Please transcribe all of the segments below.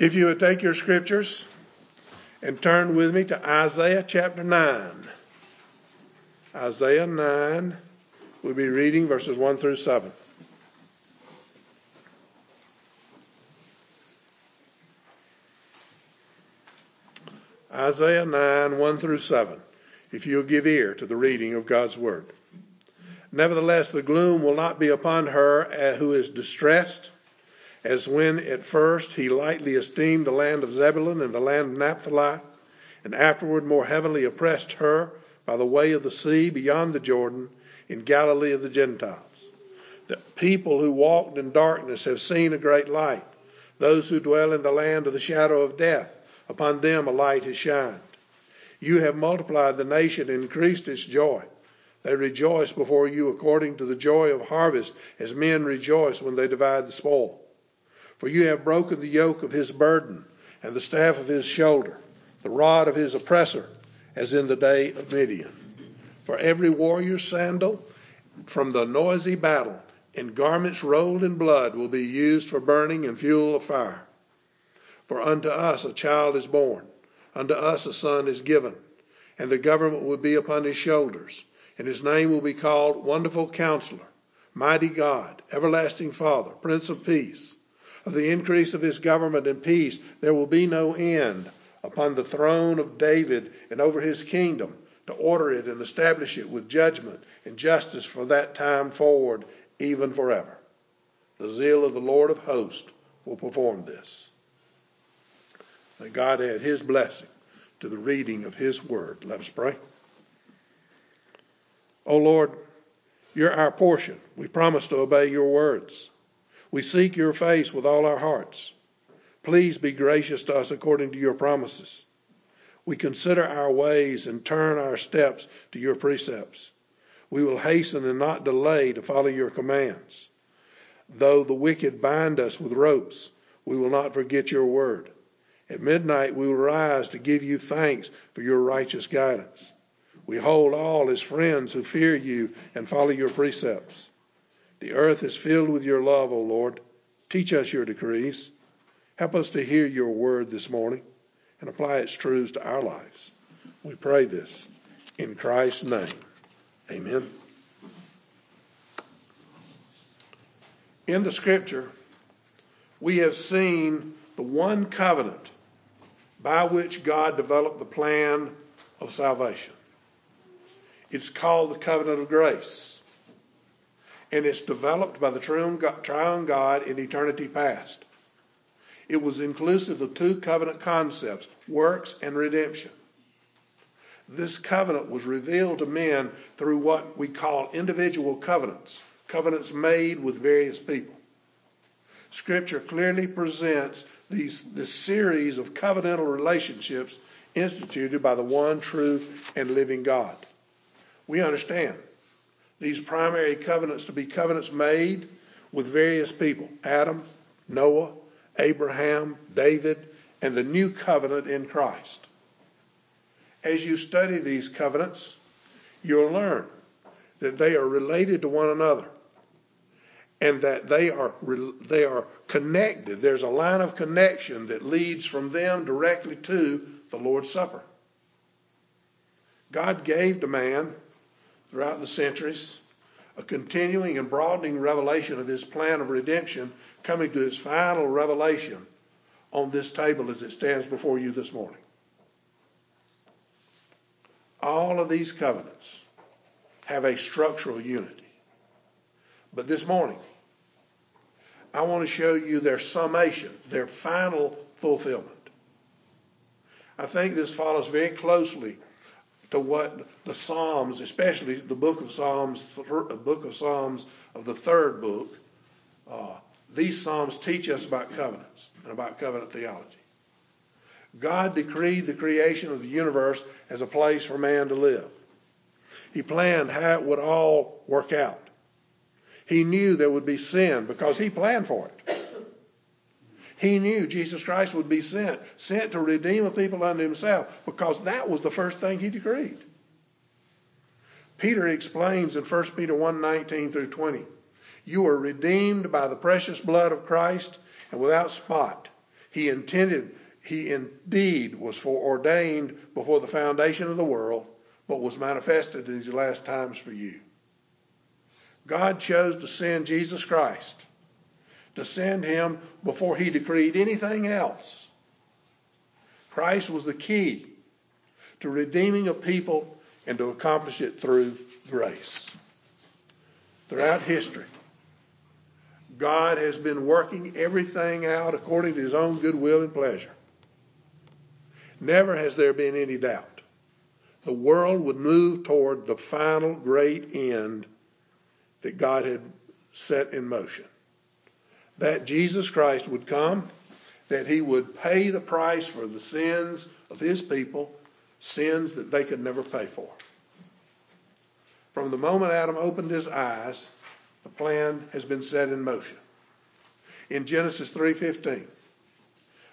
If you would take your scriptures and turn with me to Isaiah chapter 9. Isaiah 9, we'll be reading verses 1 through 7. Isaiah 9, 1 through 7, if you'll give ear to the reading of God's word. Nevertheless, the gloom will not be upon her uh, who is distressed as when at first he lightly esteemed the land of Zebulun and the land of Naphtali, and afterward more heavily oppressed her by the way of the sea beyond the Jordan in Galilee of the Gentiles. The people who walked in darkness have seen a great light. Those who dwell in the land of the shadow of death, upon them a light has shined. You have multiplied the nation and increased its joy. They rejoice before you according to the joy of harvest, as men rejoice when they divide the spoil. For you have broken the yoke of his burden and the staff of his shoulder, the rod of his oppressor, as in the day of Midian. For every warrior's sandal from the noisy battle and garments rolled in blood will be used for burning and fuel of fire. For unto us a child is born, unto us a son is given, and the government will be upon his shoulders, and his name will be called Wonderful Counselor, Mighty God, Everlasting Father, Prince of Peace. Of the increase of his government and peace there will be no end upon the throne of David and over his kingdom to order it and establish it with judgment and justice for that time forward, even forever. The zeal of the Lord of hosts will perform this. May God add his blessing to the reading of his word. Let us pray. O Lord, you're our portion. We promise to obey your words. We seek your face with all our hearts. Please be gracious to us according to your promises. We consider our ways and turn our steps to your precepts. We will hasten and not delay to follow your commands. Though the wicked bind us with ropes, we will not forget your word. At midnight we will rise to give you thanks for your righteous guidance. We hold all as friends who fear you and follow your precepts. The earth is filled with your love, O Lord. Teach us your decrees. Help us to hear your word this morning and apply its truths to our lives. We pray this in Christ's name. Amen. In the scripture, we have seen the one covenant by which God developed the plan of salvation. It's called the covenant of grace and it's developed by the true triune God in eternity past. It was inclusive of two covenant concepts, works and redemption. This covenant was revealed to men through what we call individual covenants, covenants made with various people. Scripture clearly presents these, this series of covenantal relationships instituted by the one true and living God. We understand these primary covenants to be covenants made with various people Adam, Noah, Abraham, David, and the new covenant in Christ. As you study these covenants, you'll learn that they are related to one another and that they are they are connected. There's a line of connection that leads from them directly to the Lord's Supper. God gave to man throughout the centuries, a continuing and broadening revelation of his plan of redemption coming to its final revelation on this table as it stands before you this morning. All of these covenants have a structural unity. But this morning, I want to show you their summation, their final fulfillment. I think this follows very closely to what the Psalms, especially the book of Psalms, the book of Psalms of the third book, uh, these Psalms teach us about covenants and about covenant theology. God decreed the creation of the universe as a place for man to live. He planned how it would all work out. He knew there would be sin because he planned for it. He knew Jesus Christ would be sent, sent to redeem the people unto himself, because that was the first thing he decreed. Peter explains in 1 Peter 1 19 through 20. You are redeemed by the precious blood of Christ and without spot, He intended, he indeed was foreordained before the foundation of the world, but was manifested in these last times for you. God chose to send Jesus Christ, to send him before he decreed anything else. Christ was the key to redeeming a people and to accomplish it through grace. Throughout history, God has been working everything out according to his own good will and pleasure. Never has there been any doubt. The world would move toward the final great end that God had set in motion. That Jesus Christ would come, that he would pay the price for the sins of his people, sins that they could never pay for. From the moment Adam opened his eyes, the plan has been set in motion. In Genesis 3:15,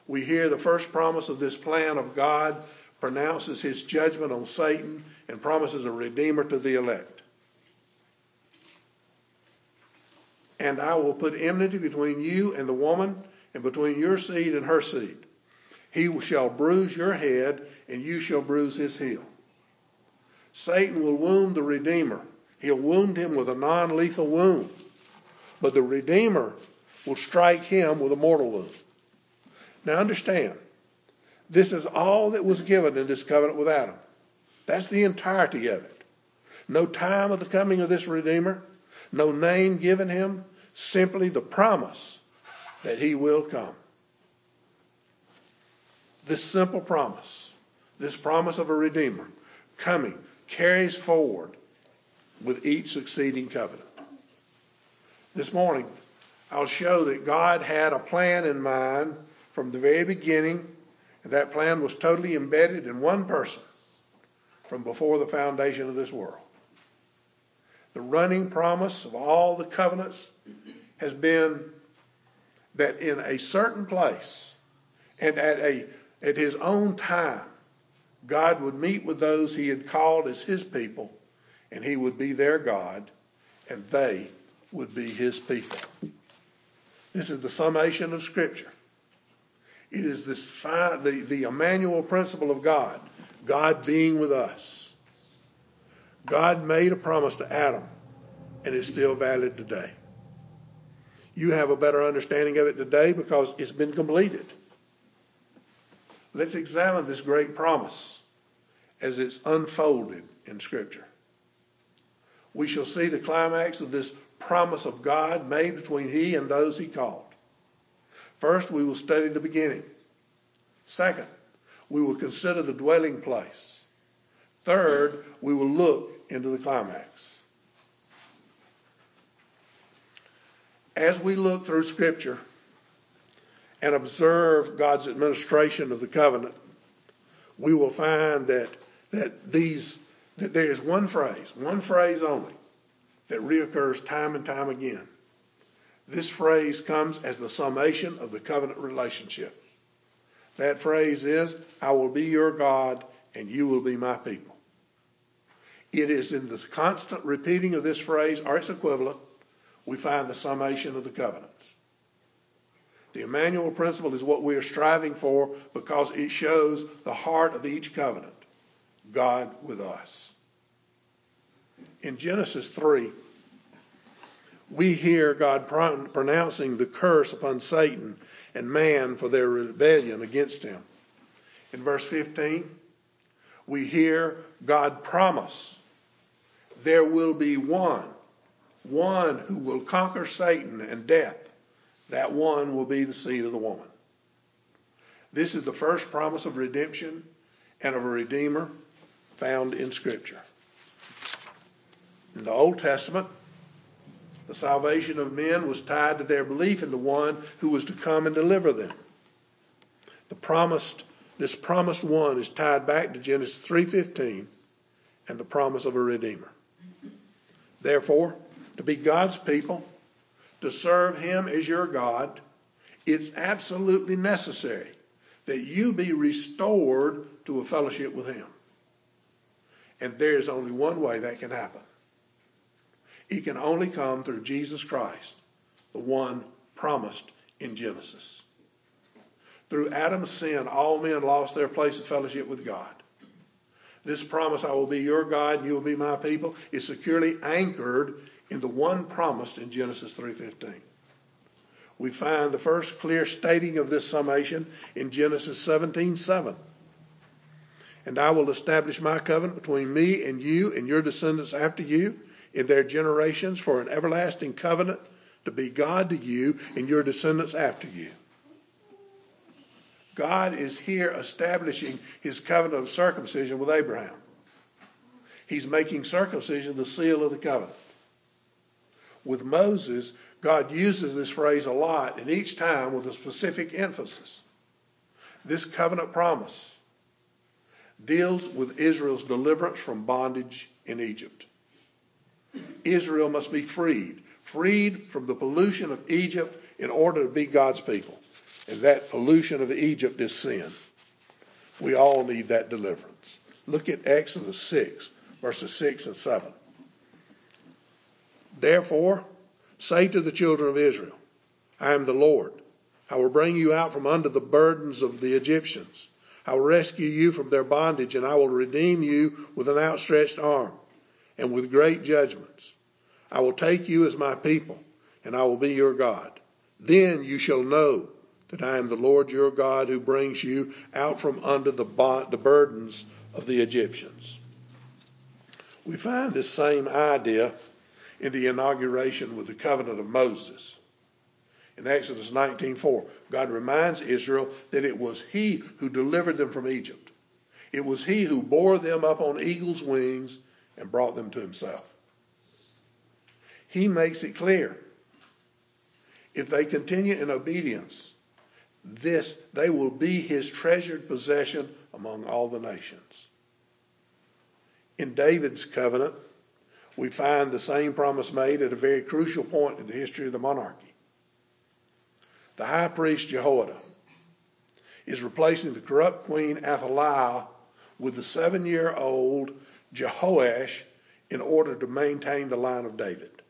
we hear the first promise of this plan of God pronounces his judgment on Satan and promises a redeemer to the elect. And I will put enmity between you and the woman, and between your seed and her seed. He shall bruise your head, and you shall bruise his heel. Satan will wound the Redeemer. He'll wound him with a non lethal wound. But the Redeemer will strike him with a mortal wound. Now understand, this is all that was given in this covenant with Adam. That's the entirety of it. No time of the coming of this Redeemer, no name given him, simply the promise that he will come. This simple promise, this promise of a Redeemer coming, carries forward with each succeeding covenant. This morning, I'll show that God had a plan in mind from the very beginning, and that plan was totally embedded in one person from before the foundation of this world. The running promise of all the covenants has been that in a certain place and at a at his own time God would meet with those he had called as his people and he would be their God and they would be his people. This is the summation of scripture. It is this the, the Emmanuel principle of God, God being with us. God made a promise to Adam and it's still valid today. You have a better understanding of it today because it's been completed. Let's examine this great promise as it's unfolded in Scripture. We shall see the climax of this promise of God made between He and those He called. First, we will study the beginning. Second, we will consider the dwelling place. Third, we will look into the climax. as we look through Scripture and observe God's administration of the covenant, we will find that that these that there is one phrase, one phrase only, that reoccurs time and time again. This phrase comes as the summation of the covenant relationship. That phrase is, I will be your God and you will be my people. It is in the constant repeating of this phrase or its equivalent we find the summation of the covenants. The Emmanuel principle is what we are striving for because it shows the heart of each covenant God with us. In Genesis 3, we hear God pronouncing the curse upon Satan and man for their rebellion against him. In verse 15, we hear God promise there will be one one who will conquer Satan and death, that one will be the seed of the woman. This is the first promise of redemption and of a redeemer found in Scripture. In the Old Testament, the salvation of men was tied to their belief in the one who was to come and deliver them. The promised, this promised one is tied back to Genesis 3:15 and the promise of a redeemer. Therefore, to be God's people, to serve Him as your God, it's absolutely necessary that you be restored to a fellowship with Him. And there's only one way that can happen. It can only come through Jesus Christ, the one promised in Genesis. Through Adam's sin, all men lost their place of fellowship with God. This promise, I will be your God, and you will be my people, is securely anchored in the one promised in Genesis 3:15. We find the first clear stating of this summation in Genesis 17:7. And I will establish my covenant between me and you and your descendants after you in their generations for an everlasting covenant to be God to you and your descendants after you. God is here establishing his covenant of circumcision with Abraham. He's making circumcision the seal of the covenant. With Moses, God uses this phrase a lot, and each time with a specific emphasis. This covenant promise deals with Israel's deliverance from bondage in Egypt. Israel must be freed, freed from the pollution of Egypt in order to be God's people. And that pollution of Egypt is sin. We all need that deliverance. Look at Exodus 6, verses 6 and 7. Therefore, say to the children of Israel, I am the Lord. I will bring you out from under the burdens of the Egyptians. I will rescue you from their bondage, and I will redeem you with an outstretched arm and with great judgments. I will take you as my people, and I will be your God. Then you shall know that I am the Lord your God who brings you out from under the, bond, the burdens of the Egyptians. We find this same idea in the inauguration with the covenant of Moses. In Exodus 19:4, God reminds Israel that it was he who delivered them from Egypt. It was he who bore them up on eagle's wings and brought them to himself. He makes it clear. If they continue in obedience, this they will be his treasured possession among all the nations. In David's covenant, we find the same promise made at a very crucial point in the history of the monarchy. The high priest Jehoiada is replacing the corrupt queen Athaliah with the seven year old Jehoash in order to maintain the line of David.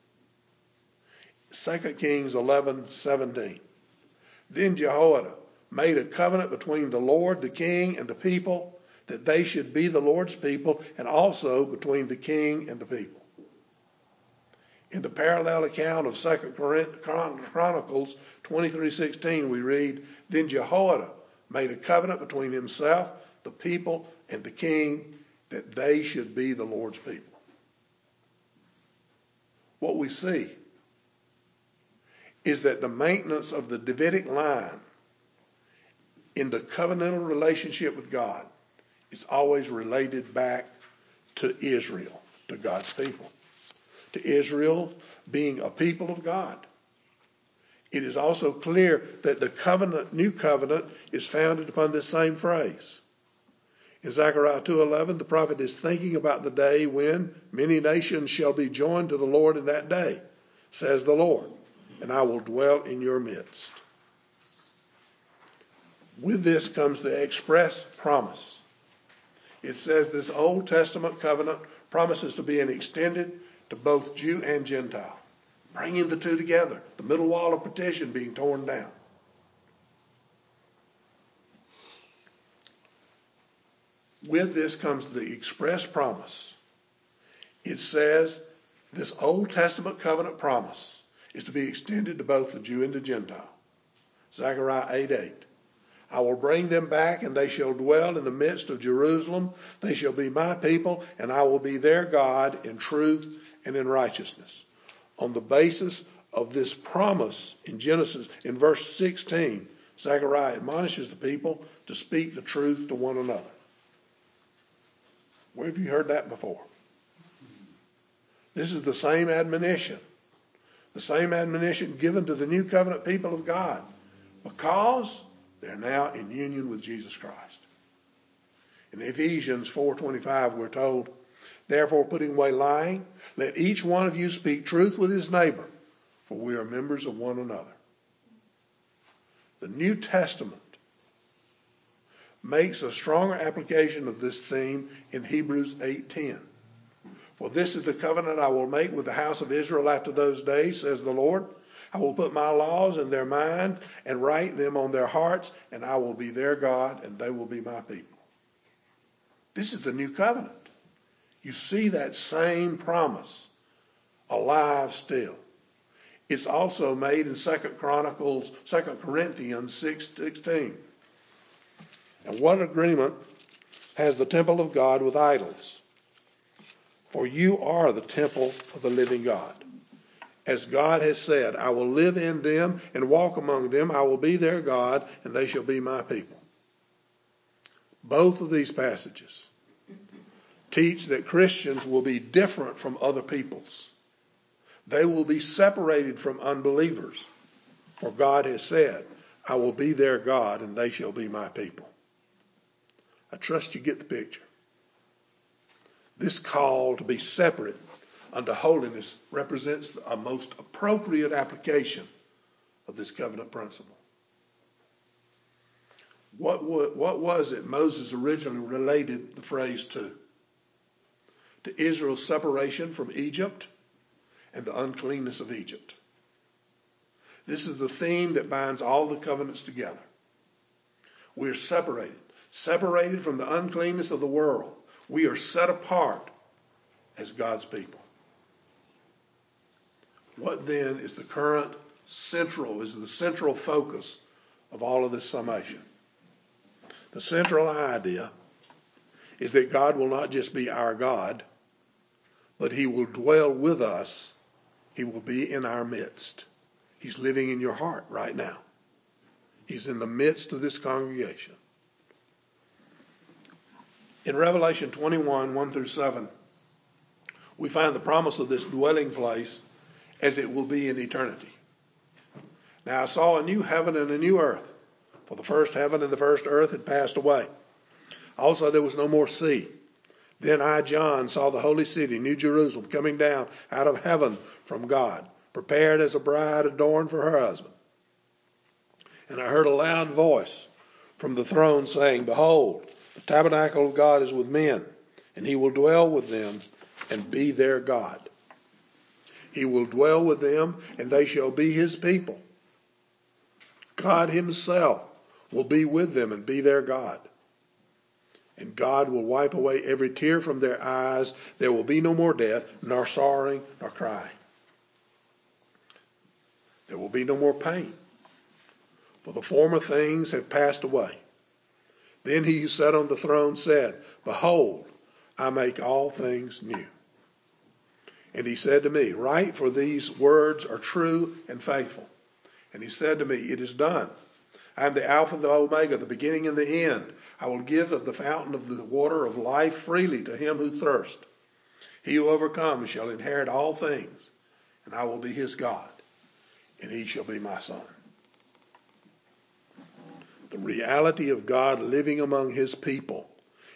2 Kings 11:17. Then Jehoiada made a covenant between the Lord, the king, and the people that they should be the Lord's people, and also between the king and the people. In the parallel account of 2 Chronicles 23:16, we read, "Then Jehoiada made a covenant between himself, the people, and the king, that they should be the Lord's people." What we see is that the maintenance of the Davidic line in the covenantal relationship with God is always related back to Israel, to God's people, to Israel being a people of God. It is also clear that the covenant, new covenant, is founded upon this same phrase. In Zechariah 2:11, the prophet is thinking about the day when many nations shall be joined to the Lord in that day, says the Lord and I will dwell in your midst. With this comes the express promise. It says this Old Testament covenant promises to be extended to both Jew and Gentile, bringing the two together, the middle wall of partition being torn down. With this comes the express promise. It says this Old Testament covenant promise is to be extended to both the Jew and the Gentile. Zechariah 8 8. I will bring them back, and they shall dwell in the midst of Jerusalem. They shall be my people, and I will be their God in truth and in righteousness. On the basis of this promise in Genesis, in verse 16, Zechariah admonishes the people to speak the truth to one another. Where have you heard that before? This is the same admonition the same admonition given to the new covenant people of God because they're now in union with Jesus Christ. In Ephesians 4:25 we're told, "Therefore putting away lying, let each one of you speak truth with his neighbor, for we are members of one another." The New Testament makes a stronger application of this theme in Hebrews 8:10. For this is the covenant I will make with the house of Israel after those days, says the Lord. I will put my laws in their mind and write them on their hearts, and I will be their God, and they will be my people. This is the new covenant. You see that same promise alive still. It's also made in Second Chronicles, Second Corinthians 6, 16. And what agreement has the temple of God with idols? For you are the temple of the living God. As God has said, I will live in them and walk among them. I will be their God, and they shall be my people. Both of these passages teach that Christians will be different from other peoples. They will be separated from unbelievers. For God has said, I will be their God and they shall be my people. I trust you get the picture. This call to be separate unto holiness represents a most appropriate application of this covenant principle. What, what was it Moses originally related the phrase to? To Israel's separation from Egypt and the uncleanness of Egypt. This is the theme that binds all the covenants together. We are separated, separated from the uncleanness of the world. We are set apart as God's people. What then is the current central, is the central focus of all of this summation? The central idea is that God will not just be our God, but He will dwell with us he will be in our midst. He's living in your heart right now. He's in the midst of this congregation. In Revelation 21, 1 through 7, we find the promise of this dwelling place as it will be in eternity. Now I saw a new heaven and a new earth, for the first heaven and the first earth had passed away. Also there was no more sea. Then I, John, saw the holy city, New Jerusalem, coming down out of heaven from God, prepared as a bride adorned for her husband. And I heard a loud voice from the throne saying, Behold, the tabernacle of God is with men, and he will dwell with them and be their God. He will dwell with them, and they shall be his people. God himself will be with them and be their God and God will wipe away every tear from their eyes. There will be no more death, nor sorrowing, nor crying. There will be no more pain, for the former things have passed away. Then he who sat on the throne said, Behold, I make all things new. And he said to me, Write, for these words are true and faithful. And he said to me, It is done. I am the Alpha and the Omega, the beginning and the end. I will give of the fountain of the water of life freely to him who thirsts. He who overcomes shall inherit all things, and I will be his God, and he shall be my son. The reality of God living among his people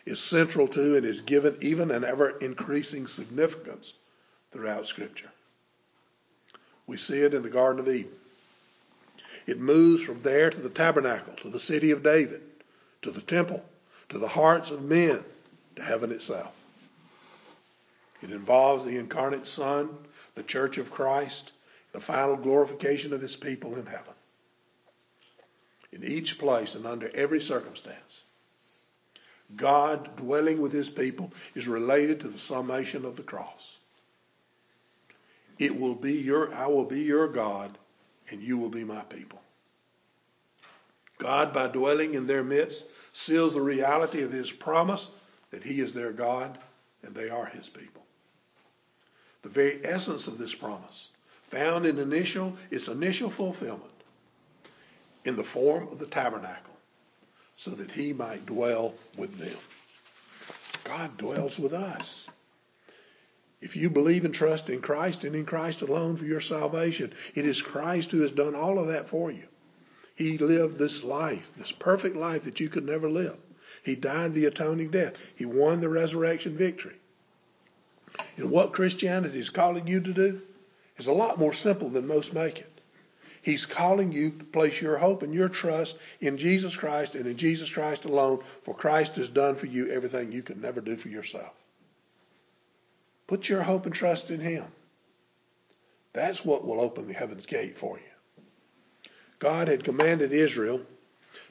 is central to and is given even an ever increasing significance throughout Scripture. We see it in the Garden of Eden. It moves from there to the tabernacle, to the city of David, to the temple, to the hearts of men, to heaven itself. It involves the incarnate Son, the church of Christ, the final glorification of his people in heaven. In each place and under every circumstance, God dwelling with his people is related to the summation of the cross. It will be your, I will be your God and you will be my people. God, by dwelling in their midst, seals the reality of his promise that he is their God and they are his people. The very essence of this promise, found in initial, its initial fulfillment in the form of the tabernacle, so that he might dwell with them. God dwells with us. If you believe and trust in Christ and in Christ alone for your salvation, it is Christ who has done all of that for you. He lived this life, this perfect life that you could never live. He died the atoning death. He won the resurrection victory. And what Christianity is calling you to do is a lot more simple than most make it. He's calling you to place your hope and your trust in Jesus Christ and in Jesus Christ alone, for Christ has done for you everything you could never do for yourself. Put your hope and trust in Him. That's what will open the heaven's gate for you. God had commanded Israel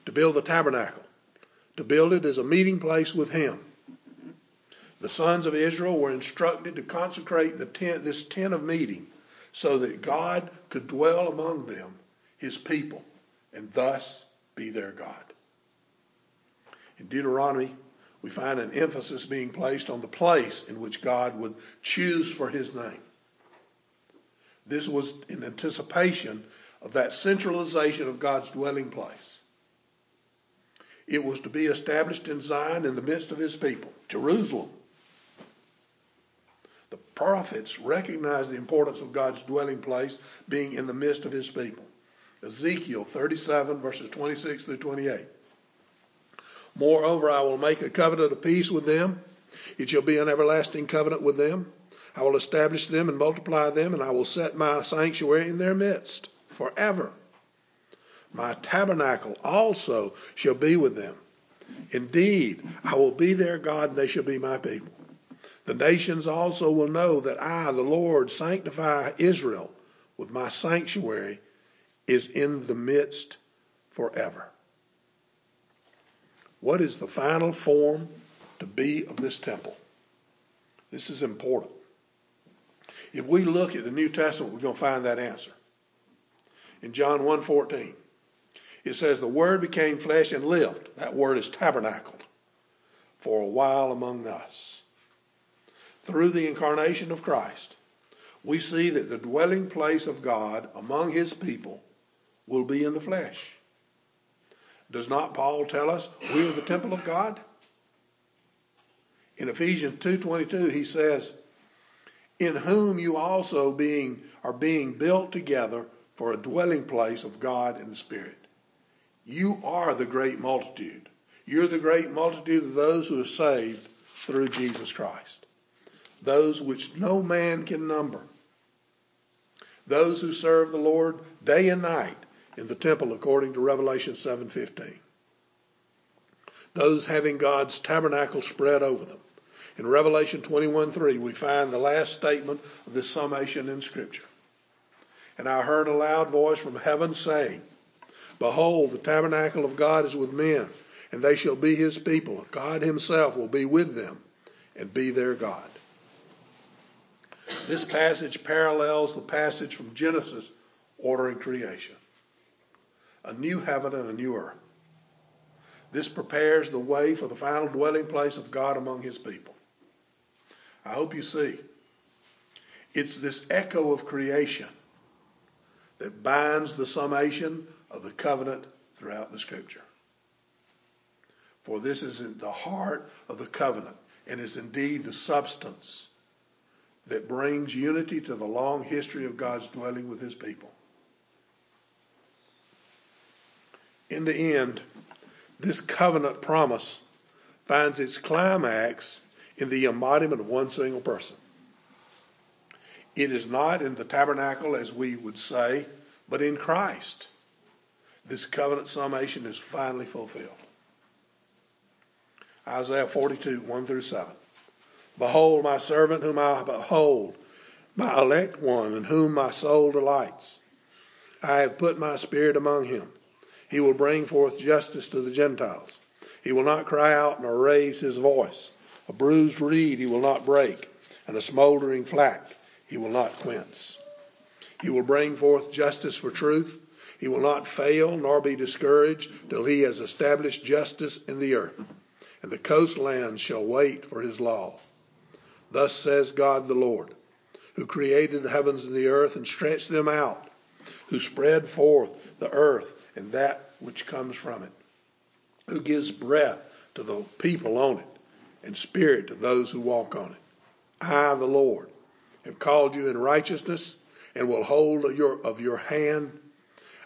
to build the tabernacle, to build it as a meeting place with Him. The sons of Israel were instructed to consecrate the tent, this tent of meeting so that God could dwell among them, His people, and thus be their God. In Deuteronomy, we find an emphasis being placed on the place in which God would choose for His name. This was in anticipation of that centralization of God's dwelling place. It was to be established in Zion in the midst of his people, Jerusalem. Prophets recognized the importance of God's dwelling place being in the midst of his people. Ezekiel 37, verses 26 through 28. Moreover, I will make a covenant of peace with them. It shall be an everlasting covenant with them. I will establish them and multiply them, and I will set my sanctuary in their midst forever. My tabernacle also shall be with them. Indeed, I will be their God, and they shall be my people. The nations also will know that I, the Lord, sanctify Israel with my sanctuary is in the midst forever. What is the final form to be of this temple? This is important. If we look at the New Testament, we're going to find that answer. In John 1:14, it says, "The Word became flesh and lived." That word is tabernacled for a while among us. Through the incarnation of Christ, we see that the dwelling place of God among His people will be in the flesh. Does not Paul tell us we are the temple of God? In Ephesians 2:22 he says, in whom you also being are being built together for a dwelling place of God in the Spirit. You are the great multitude. You're the great multitude of those who are saved through Jesus Christ. Those which no man can number. Those who serve the Lord day and night in the temple according to Revelation 7:15. Those having God's tabernacle spread over them. In Revelation 21:3, we find the last statement of this summation in Scripture. And I heard a loud voice from heaven saying, Behold, the tabernacle of God is with men, and they shall be his people. God himself will be with them and be their God. This passage parallels the passage from Genesis ordering creation. A new heaven and a new earth. This prepares the way for the final dwelling place of God among his people. I hope you see. It's this echo of creation that binds the summation of the covenant throughout the scripture. For this is in the heart of the covenant and is indeed the substance that brings unity to the long history of God's dwelling with his people. In the end, this covenant promise finds its climax in the embodiment of one single person. It is not in the tabernacle, as we would say, but in Christ. This covenant summation is finally fulfilled. Isaiah 42, 1 through 7. Behold, my servant whom I behold, my elect one, in whom my soul delights. I have put my spirit among him. He will bring forth justice to the Gentiles. He will not cry out nor raise his voice. A bruised reed he will not break, and a smoldering flax he will not quench. He will bring forth justice for truth. He will not fail nor be discouraged till he has established justice in the earth, and the coastlands shall wait for his law. Thus says God the Lord, who created the heavens and the earth and stretched them out, who spread forth the earth and that which comes from it, who gives breath to the people on it and spirit to those who walk on it. I, the Lord, have called you in righteousness and will hold your, of your hand.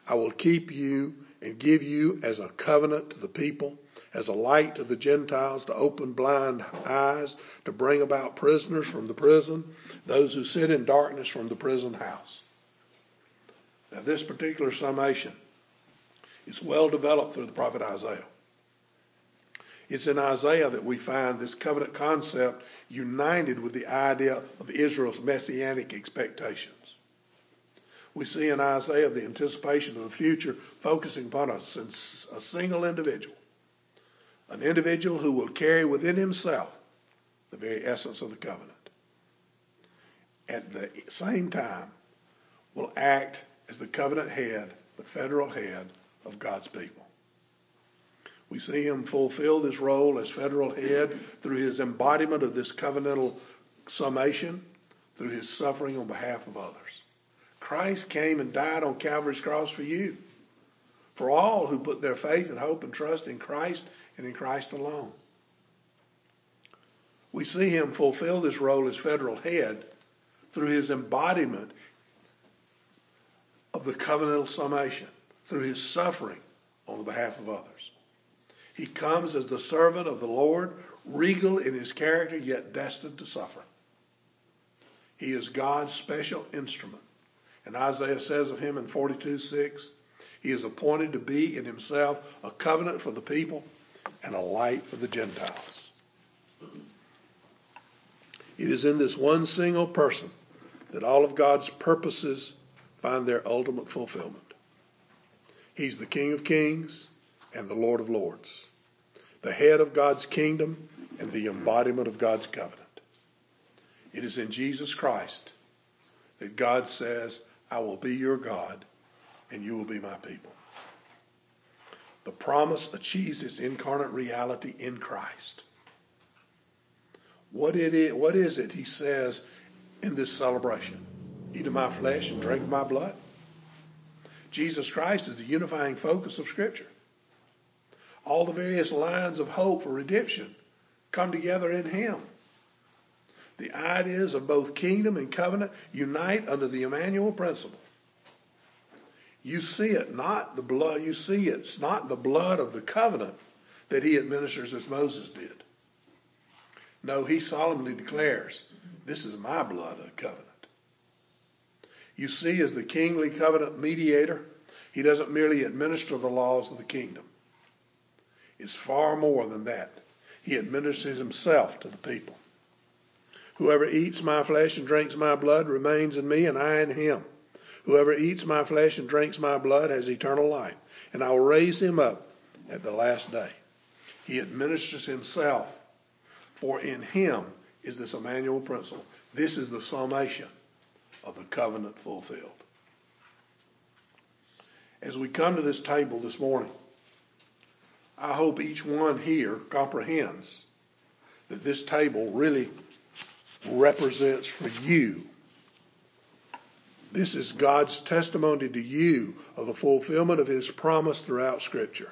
I will keep you and give you as a covenant to the people, as a light to the Gentiles, to open blind eyes, to bring about prisoners from the prison, those who sit in darkness from the prison house. Now, this particular summation is well developed through the prophet Isaiah. It's in Isaiah that we find this covenant concept united with the idea of Israel's messianic expectations. We see in Isaiah the anticipation of the future focusing upon a, a single individual, an individual who will carry within himself the very essence of the covenant. At the same time, will act as the covenant head, the federal head of God's people. We see him fulfill this role as federal head through his embodiment of this covenantal summation, through his suffering on behalf of others. Christ came and died on Calvary's cross for you, for all who put their faith and hope and trust in Christ and in Christ alone. We see him fulfill this role as federal head through his embodiment of the covenantal summation, through his suffering on the behalf of others. He comes as the servant of the Lord, regal in his character, yet destined to suffer. He is God's special instrument. And Isaiah says of him in 42 6, he is appointed to be in himself a covenant for the people and a light for the Gentiles. It is in this one single person that all of God's purposes find their ultimate fulfillment. He's the King of Kings and the Lord of Lords, the head of God's kingdom and the embodiment of God's covenant. It is in Jesus Christ that God says, I will be your God and you will be my people. The promise achieves its incarnate reality in Christ. What, it is, what is it, he says in this celebration? Eat of my flesh and drink of my blood? Jesus Christ is the unifying focus of Scripture. All the various lines of hope for redemption come together in Him. The ideas of both kingdom and covenant unite under the Emmanuel principle. You see it, not the blood, you see it's not the blood of the covenant that he administers as Moses did. No, he solemnly declares, This is my blood of covenant. You see, as the kingly covenant mediator, he doesn't merely administer the laws of the kingdom. It's far more than that. He administers himself to the people. Whoever eats my flesh and drinks my blood remains in me, and I in him. Whoever eats my flesh and drinks my blood has eternal life, and I will raise him up at the last day. He administers himself, for in him is this Emmanuel principle. This is the summation of the covenant fulfilled. As we come to this table this morning, I hope each one here comprehends that this table really represents for you. This is God's testimony to you of the fulfillment of His promise throughout Scripture.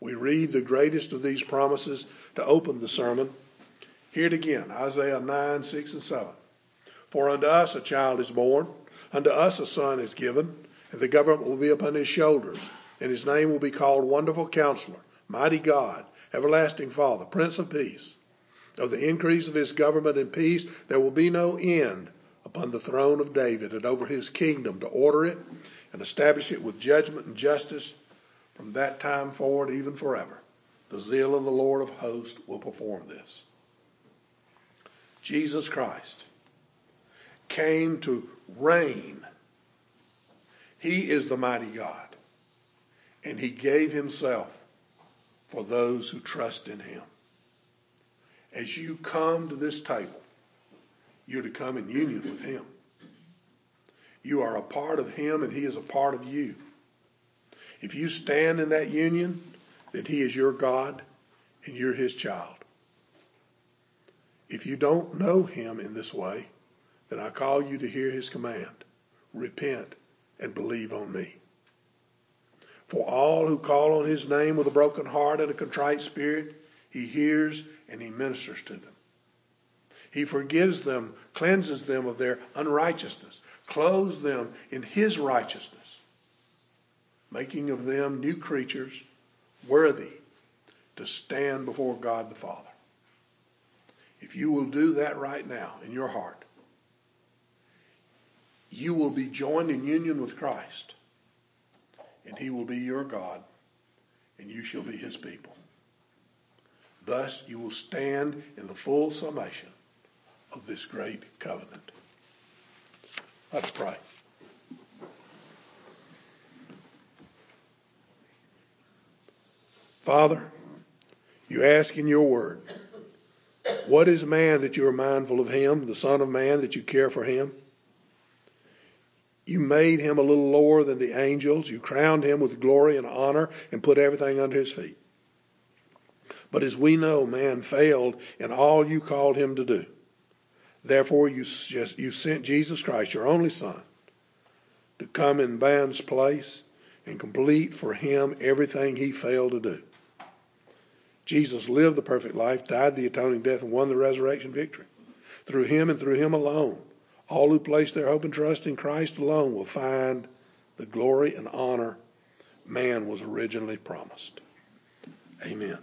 We read the greatest of these promises to open the sermon. Hear it again Isaiah 9, 6, and 7. For unto us a child is born, unto us a son is given, and the government will be upon his shoulders, and his name will be called Wonderful Counselor, Mighty God, Everlasting Father, Prince of Peace. Of the increase of his government and peace, there will be no end upon the throne of David and over his kingdom to order it and establish it with judgment and justice from that time forward, even forever. The zeal of the Lord of hosts will perform this. Jesus Christ came to reign. He is the mighty God, and he gave himself for those who trust in him. As you come to this table, you're to come in union with Him. You are a part of Him and He is a part of you. If you stand in that union, then He is your God and you're His child. If you don't know Him in this way, then I call you to hear His command repent and believe on me. For all who call on His name with a broken heart and a contrite spirit, He hears and he ministers to them. He forgives them, cleanses them of their unrighteousness, clothes them in his righteousness, making of them new creatures worthy to stand before God the Father. If you will do that right now in your heart, you will be joined in union with Christ, and he will be your God, and you shall be his people. Thus you will stand in the full summation of this great covenant. Let's pray. Father, you ask in your word, What is man that you are mindful of him, the Son of Man that you care for him? You made him a little lower than the angels. You crowned him with glory and honor and put everything under his feet. But as we know, man failed in all you called him to do. Therefore, you, just, you sent Jesus Christ, your only Son, to come in man's place and complete for him everything he failed to do. Jesus lived the perfect life, died the atoning death, and won the resurrection victory. Through him and through him alone, all who place their hope and trust in Christ alone will find the glory and honor man was originally promised. Amen.